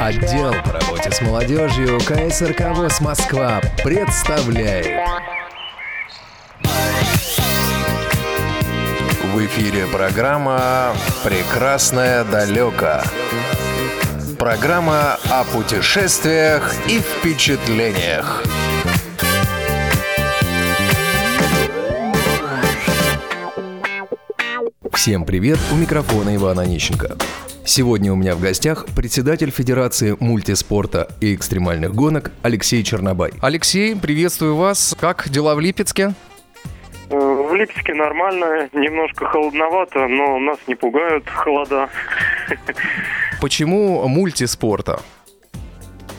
Отдел по работе с молодежью КСРК ВОЗ Москва представляет. В эфире программа «Прекрасное далеко». Программа о путешествиях и впечатлениях. Всем привет, у микрофона Иван Онищенко. Сегодня у меня в гостях председатель Федерации мультиспорта и экстремальных гонок Алексей Чернобай. Алексей, приветствую вас. Как дела в Липецке? Э, В Липецке нормально, немножко холодновато, но нас не пугают холода. Почему мультиспорта?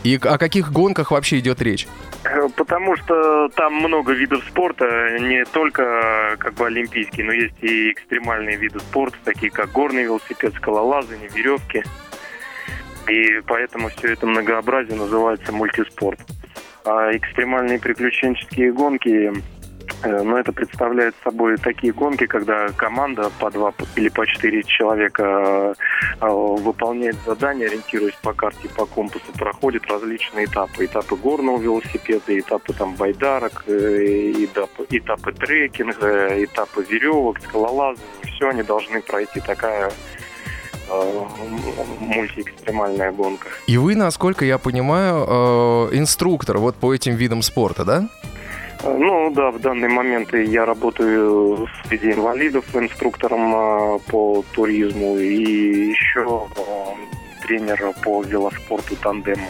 И о каких гонках вообще идет речь? Э, Потому что там много видов спорта, не только как бы олимпийские, но есть и экстремальные виды спорта, такие как горный велосипед, скалолазание, веревки. И поэтому все это многообразие называется мультиспорт. А экстремальные приключенческие гонки, э, ну, это представляет собой такие гонки, когда команда по два или по четыре человека э, выполняет задания, ориентируясь по карте, по компасу, проходит различные этапы. Этапы горного велосипеда, этапы там байдарок, э, этапы, этапы трекинга, этапы веревок, скалолазания. Все они должны пройти такая мультиэкстремальная гонка. И вы, насколько я понимаю, инструктор вот по этим видам спорта, да? Э, Ну да, в данный момент я работаю среди инвалидов инструктором э, по туризму и еще э, тренер по велоспорту тандему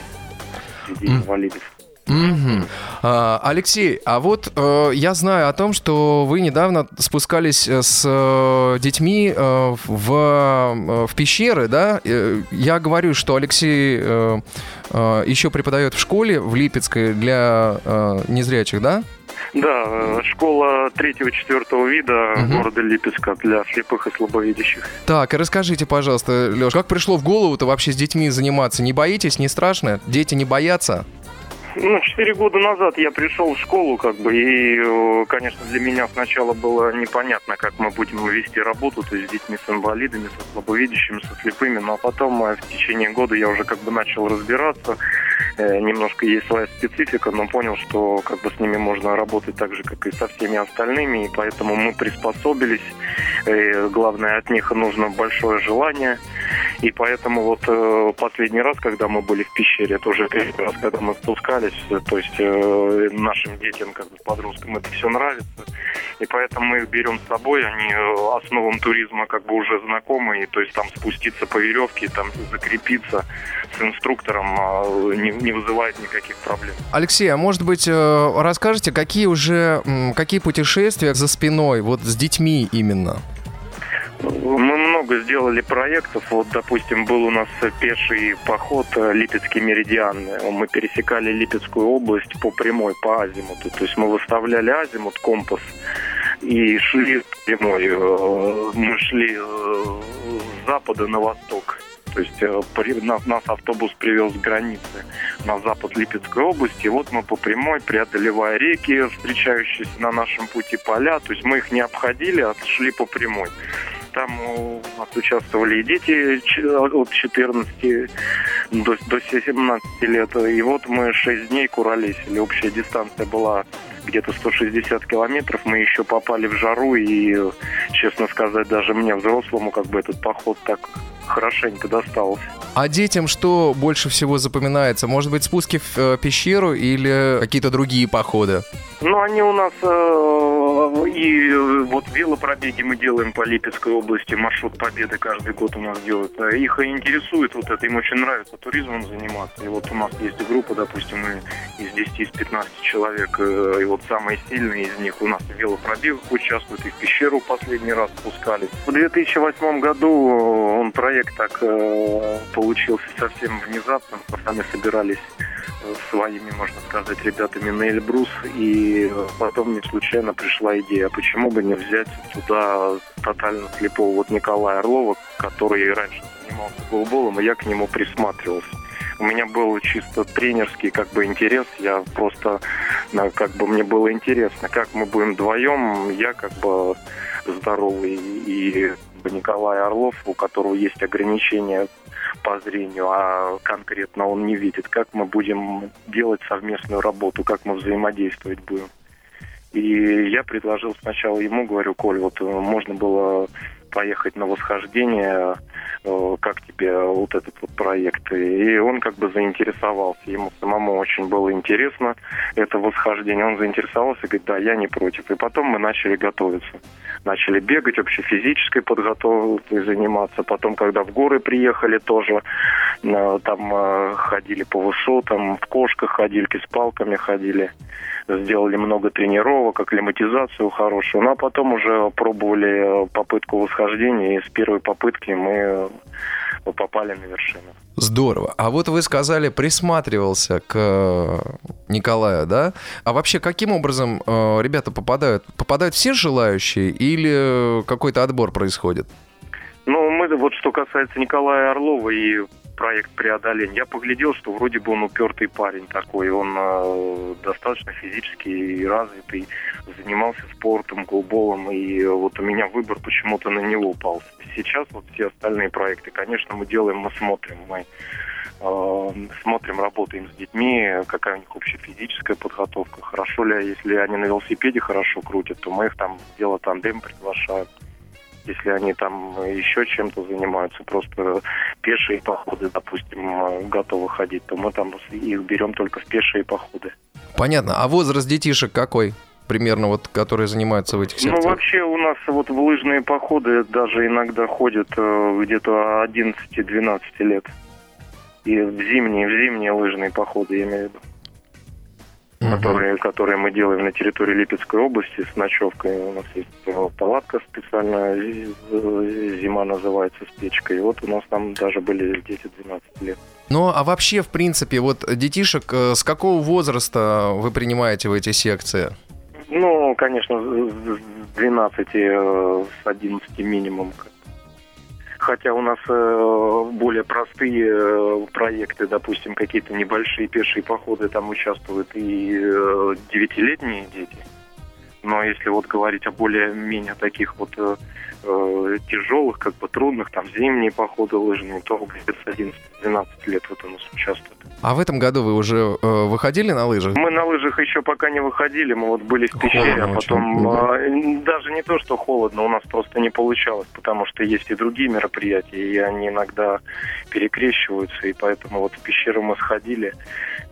среди инвалидов. А, Алексей, а вот э, я знаю о том, что вы недавно спускались с э, детьми э, в, в пещеры, да? Я говорю, что Алексей еще преподает в школе в Липецкой для незрячих, да? Да, школа третьего-четвертого вида Мгм. города Липецка для слепых и слабовидящих. Так, и расскажите, пожалуйста, Леш, как пришло в голову-то вообще с детьми заниматься? Не боитесь, не страшно? Дети не боятся? Ну, четыре года назад я пришел в школу, как бы, и, э, конечно, для меня сначала было непонятно, как мы будем вести работу, то есть с детьми с инвалидами, со слабовидящими, со слепыми, но потом э, в течение года я уже как бы начал разбираться, немножко есть своя специфика, но понял, что как бы с ними можно работать так же, как и со всеми остальными, и поэтому мы приспособились. Э, Главное, от них нужно большое желание. И поэтому вот э, последний раз, когда мы были в пещере, это уже первый раз, когда мы спускались, э, то есть э, нашим детям, как бы подросткам это все нравится. И поэтому мы их берем с собой, они э, основам туризма как бы уже знакомы, и, то есть там спуститься по веревке, там закрепиться с инструктором а, не, не вызывает никаких проблем. Алексей, а может быть, э, расскажете, какие уже, какие путешествия за спиной, вот с детьми именно? Мы много сделали проектов. Вот, допустим, был у нас пеший поход э, Липецкий меридиан. Мы пересекали Липецкую область по прямой, по азимуту. То есть мы выставляли азимут, компас и шли прямой. Э, Мы шли э, с запада на восток. То есть при- нас, нас автобус привез с границы на запад Липецкой области. И вот мы по прямой, преодолевая реки, встречающиеся на нашем пути поля, то есть мы их не обходили, а шли по прямой. Там у нас участвовали и дети от 14 до, до 17 лет. И вот мы 6 дней куролесили. Общая дистанция была где-то 160 километров. Мы еще попали в жару. И, честно сказать, даже мне, взрослому, как бы этот поход так хорошенько достался. А детям что больше всего запоминается? Может быть, спуски в э, пещеру или какие-то другие походы? Ну, они у нас э, и э, вот велопробеги мы делаем по Липецкой области, маршрут победы каждый год у нас делают. А Их интересует вот это, им очень нравится туризмом заниматься. И вот у нас есть группа, допустим, из 10, из 15 человек, э, и вот самые сильные из них у нас в велопробегах участвуют, и в пещеру последний раз спускались. В 2008 году э, он проект так получился совсем внезапно. Мы сами собирались своими, можно сказать, ребятами на Эльбрус. И э, потом мне случайно пришла идея, почему бы не взять туда тотально слепого вот Николая Орлова, который раньше занимался голболом, и я к нему присматривался. У меня был чисто тренерский как бы интерес. Я просто, ну, как бы мне было интересно, как мы будем вдвоем. Я как бы здоровый и Николай Орлов, у которого есть ограничения по зрению, а конкретно он не видит. Как мы будем делать совместную работу, как мы взаимодействовать будем. И я предложил сначала ему, говорю, Коль, вот можно было поехать на восхождение, э, как тебе вот этот вот проект. И он как бы заинтересовался, ему самому очень было интересно это восхождение. Он заинтересовался, говорит, да, я не против. И потом мы начали готовиться. Начали бегать, вообще физической подготовкой заниматься. Потом, когда в горы приехали, тоже э, там э, ходили по высотам, в кошках ходили, с палками ходили сделали много тренировок, акклиматизацию хорошую. Ну а потом уже пробовали попытку восхождения, и с первой попытки мы попали на вершину. Здорово. А вот вы сказали, присматривался к э, Николаю, да? А вообще, каким образом э, ребята попадают? Попадают все желающие или какой-то отбор происходит? Ну, мы вот что касается Николая Орлова и проект преодоления. Я поглядел, что вроде бы он упертый парень такой, он э, достаточно физически развитый, занимался спортом, голболом, и вот у меня выбор почему-то на него упал. Сейчас вот все остальные проекты, конечно, мы делаем, мы смотрим, мы э, смотрим, работаем с детьми, какая у них общая физическая подготовка, хорошо ли, если они на велосипеде хорошо крутят, то мы их там делать тандем приглашаем если они там еще чем-то занимаются, просто пешие походы, допустим, готовы ходить, то мы там их берем только в пешие походы. Понятно. А возраст детишек какой? примерно, вот, которые занимаются в этих ну, секциях? Ну, вообще у нас вот в лыжные походы даже иногда ходят э, где-то 11-12 лет. И в зимние, в зимние лыжные походы, я имею в виду угу. которые, которые мы делаем на территории Липецкой области с ночевкой. У нас есть палатка специальная, зима называется с печкой. И вот у нас там даже были дети 12 лет. Ну, а вообще, в принципе, вот детишек э, с какого возраста вы принимаете в эти секции? Ну, конечно, с 12, э, с 11 минимум хотя у нас э, более простые э, проекты, допустим, какие-то небольшие пешие походы, там участвуют и э, девятилетние дети. Но если вот говорить о более-менее таких вот э, тяжелых, как бы трудных, там зимние походы лыжные, то где-то с 11-12 лет вот у нас участвуют. А в этом году вы уже э, выходили на лыжах? Мы на лыжах еще пока не выходили, мы вот были в пещере, а потом э, даже не то, что холодно, у нас просто не получалось, потому что есть и другие мероприятия, и они иногда перекрещиваются, и поэтому вот в пещеру мы сходили,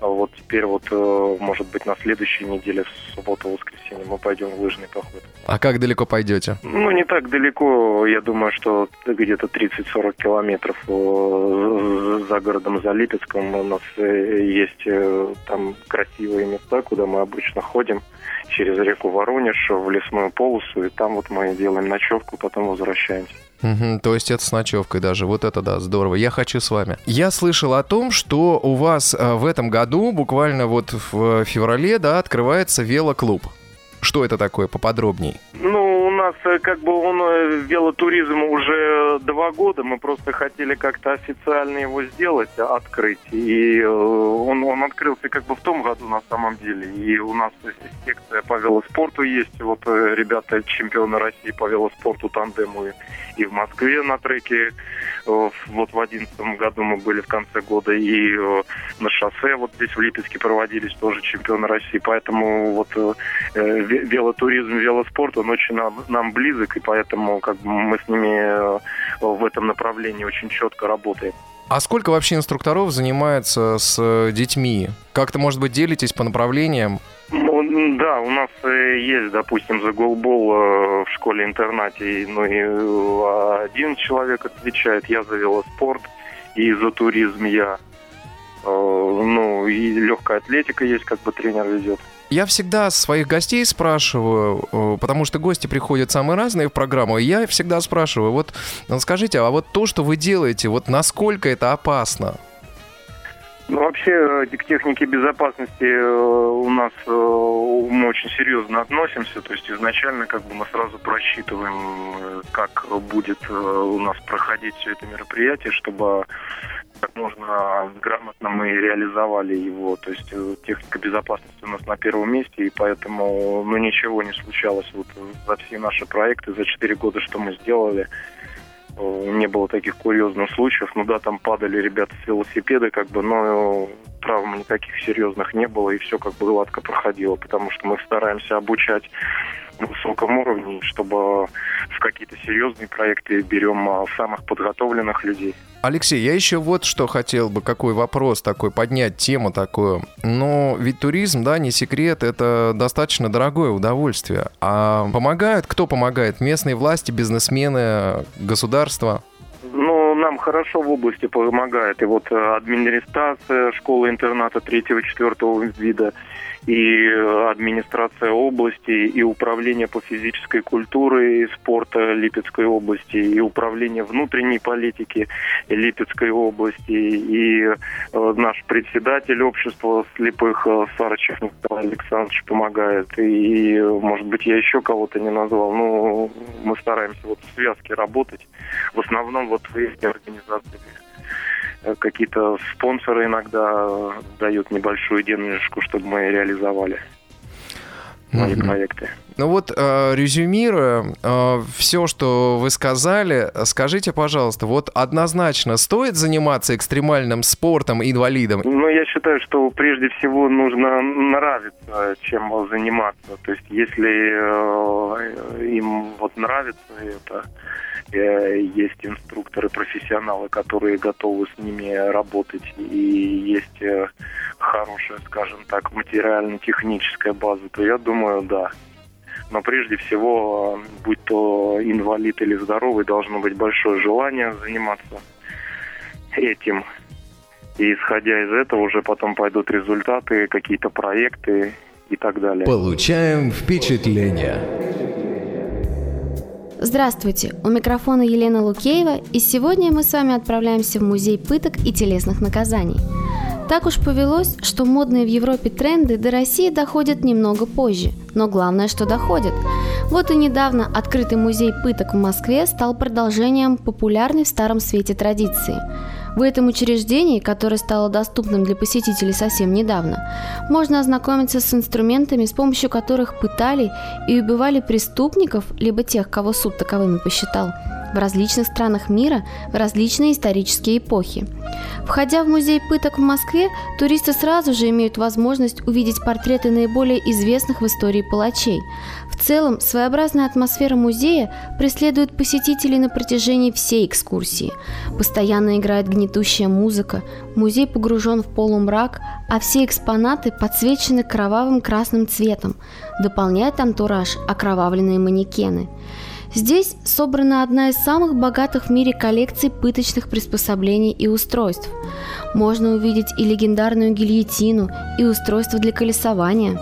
а вот теперь вот, э, может быть, на следующей неделе, в субботу-воскресенье, мы пойдем в лыжный поход. А как далеко пойдете? Ну, не так далеко, я думаю, что где-то 30-40 километров э, за городом, за Липецком у нас э, есть там красивые места, куда мы обычно ходим через реку Воронеж в лесную полосу, и там вот мы делаем ночевку, потом возвращаемся. Угу, то есть это с ночевкой даже. Вот это да, здорово. Я хочу с вами. Я слышал о том, что у вас э, в этом году, буквально вот в феврале, да, открывается велоклуб. Что это такое, поподробней? Ну, нас э, как бы он э, велотуризм уже два года. Мы просто хотели как-то официально его сделать, открыть. И он, он открылся как бы в том году на самом деле. И у нас секция по велоспорту есть. Вот ребята чемпионы России по велоспорту тандему и в Москве на треке. Вот в одиннадцатом году мы были в конце года и на шоссе вот здесь в Липецке проводились тоже чемпионы России. Поэтому вот велотуризм, велоспорт, он очень нам, нам близок, и поэтому как бы мы с ними э, в этом направлении очень четко работаем. А сколько вообще инструкторов занимается с детьми? Как-то, может быть, делитесь по направлениям? Ну, да, у нас э, есть, допустим, за голбол э, в школе-интернате, ну и один человек отвечает, я за велоспорт, и за туризм я. Ну, и легкая атлетика есть, как бы тренер ведет. Я всегда своих гостей спрашиваю, э, потому что гости приходят самые разные в программу, и я всегда спрашиваю, вот ну, скажите, а вот то, что вы делаете, вот насколько это опасно? Ну, вообще, к технике безопасности э, у нас э, мы очень серьезно относимся. То есть изначально как бы мы сразу просчитываем, как будет у нас проходить все это мероприятие, чтобы как можно грамотно мы реализовали его. То есть э, техника безопасности у нас на первом месте, и поэтому ну, ничего не случалось вот за все наши проекты, за четыре года, что мы сделали. не было таких курьезных случаев. Ну да, там падали ребята с велосипеда, как бы, но травм никаких серьезных не было, и все как бы гладко проходило, потому что мы стараемся обучать на высоком уровне, чтобы в какие-то серьезные проекты берем а, самых подготовленных людей. Алексей, я еще вот что хотел бы, какой вопрос такой поднять, тему такую. Но ведь туризм, да, не секрет, это достаточно дорогое удовольствие. А помогают, кто помогает? Местные власти, бизнесмены, государство? Ну, нам хорошо в области помогает. И вот э, администрация школы-интерната третьего-четвертого вида, и администрация области, и управление по физической культуре и спорта Липецкой области, и управление внутренней политики Липецкой области, и э, наш председатель общества слепых э, Сарычев Николай Александрович помогает, и, может быть, я еще кого-то не назвал, но мы стараемся вот в связке работать, в основном вот в эти организации. Э, какие-то спонсоры иногда э, дают небольшую денежку, чтобы мы реализовали мои mm-hmm. проекты. Ну вот, э, резюмируя э, все, что вы сказали, скажите, пожалуйста, вот однозначно стоит заниматься экстремальным спортом инвалидом? Ну, я считаю, что прежде всего нужно нравиться, чем заниматься. То есть, если э, им вот нравится это, Э, есть инструкторы, профессионалы, которые готовы с ними работать, и есть э, хорошая, скажем так, материально-техническая база, то я думаю, да. Но прежде всего, будь то инвалид или здоровый, должно быть большое желание заниматься этим. И исходя из этого уже потом пойдут результаты, какие-то проекты и так далее. Получаем впечатление. Здравствуйте, у микрофона Елена Лукеева, и сегодня мы с вами отправляемся в музей пыток и телесных наказаний. Так уж повелось, что модные в Европе тренды до России доходят немного позже, но главное, что доходят. Вот и недавно открытый музей пыток в Москве стал продолжением популярной в Старом Свете традиции – в этом учреждении, которое стало доступным для посетителей совсем недавно, можно ознакомиться с инструментами, с помощью которых пытали и убивали преступников, либо тех, кого суд таковыми посчитал, в различных странах мира в различные исторические эпохи. Входя в музей пыток в Москве, туристы сразу же имеют возможность увидеть портреты наиболее известных в истории палачей. В целом, своеобразная атмосфера музея преследует посетителей на протяжении всей экскурсии. Постоянно играет гнетущая музыка, музей погружен в полумрак, а все экспонаты подсвечены кровавым красным цветом. Дополняет антураж окровавленные манекены. Здесь собрана одна из самых богатых в мире коллекций пыточных приспособлений и устройств. Можно увидеть и легендарную гильотину, и устройство для колесования.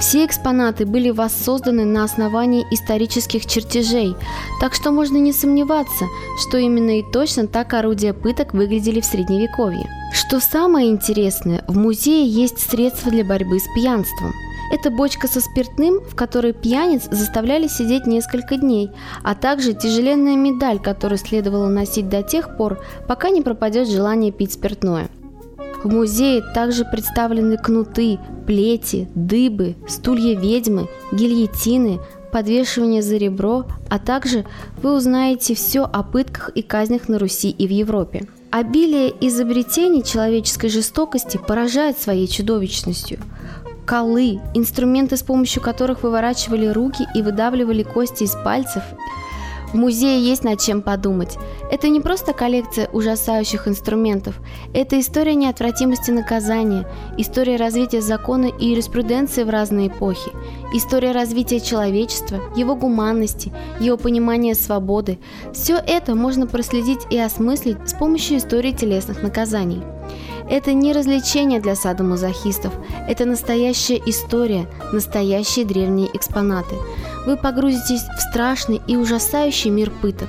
Все экспонаты были воссозданы на основании исторических чертежей, так что можно не сомневаться, что именно и точно так орудия пыток выглядели в Средневековье. Что самое интересное, в музее есть средства для борьбы с пьянством – это бочка со спиртным, в которой пьяниц заставляли сидеть несколько дней, а также тяжеленная медаль, которую следовало носить до тех пор, пока не пропадет желание пить спиртное. В музее также представлены кнуты, плети, дыбы, стулья ведьмы, гильотины, подвешивание за ребро, а также вы узнаете все о пытках и казнях на Руси и в Европе. Обилие изобретений человеческой жестокости поражает своей чудовищностью колы, инструменты, с помощью которых выворачивали руки и выдавливали кости из пальцев. В музее есть над чем подумать. Это не просто коллекция ужасающих инструментов, это история неотвратимости наказания, история развития закона и юриспруденции в разные эпохи, история развития человечества, его гуманности, его понимания свободы. Все это можно проследить и осмыслить с помощью истории телесных наказаний. Это не развлечение для садомазохистов, это настоящая история, настоящие древние экспонаты. Вы погрузитесь в страшный и ужасающий мир пыток.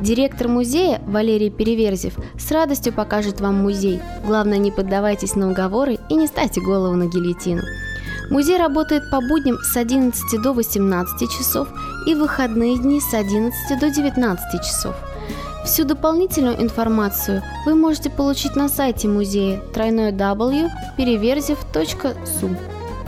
Директор музея Валерий Переверзев с радостью покажет вам музей. Главное, не поддавайтесь на уговоры и не ставьте голову на гильотину. Музей работает по будням с 11 до 18 часов и выходные дни с 11 до 19 часов – Всю дополнительную информацию вы можете получить на сайте музея www.переверзев.су.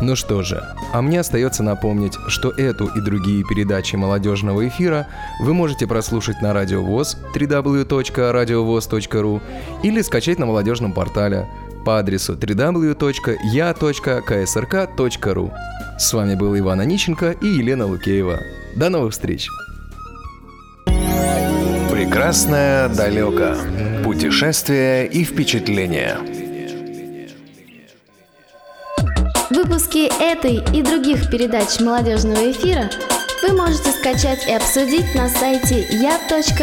Ну что же, А мне остается напомнить, что эту и другие передачи молодежного эфира вы можете прослушать на Радио ВОЗ www.radiovoz.ru или скачать на молодежном портале по адресу www.ya.ksrk.ru. С вами был Иван Онищенко и Елена Лукеева. До новых встреч! Прекрасное далеко. Путешествия и впечатления. Выпуски этой и других передач молодежного эфира вы можете скачать и обсудить на сайте я.ксрк.ру.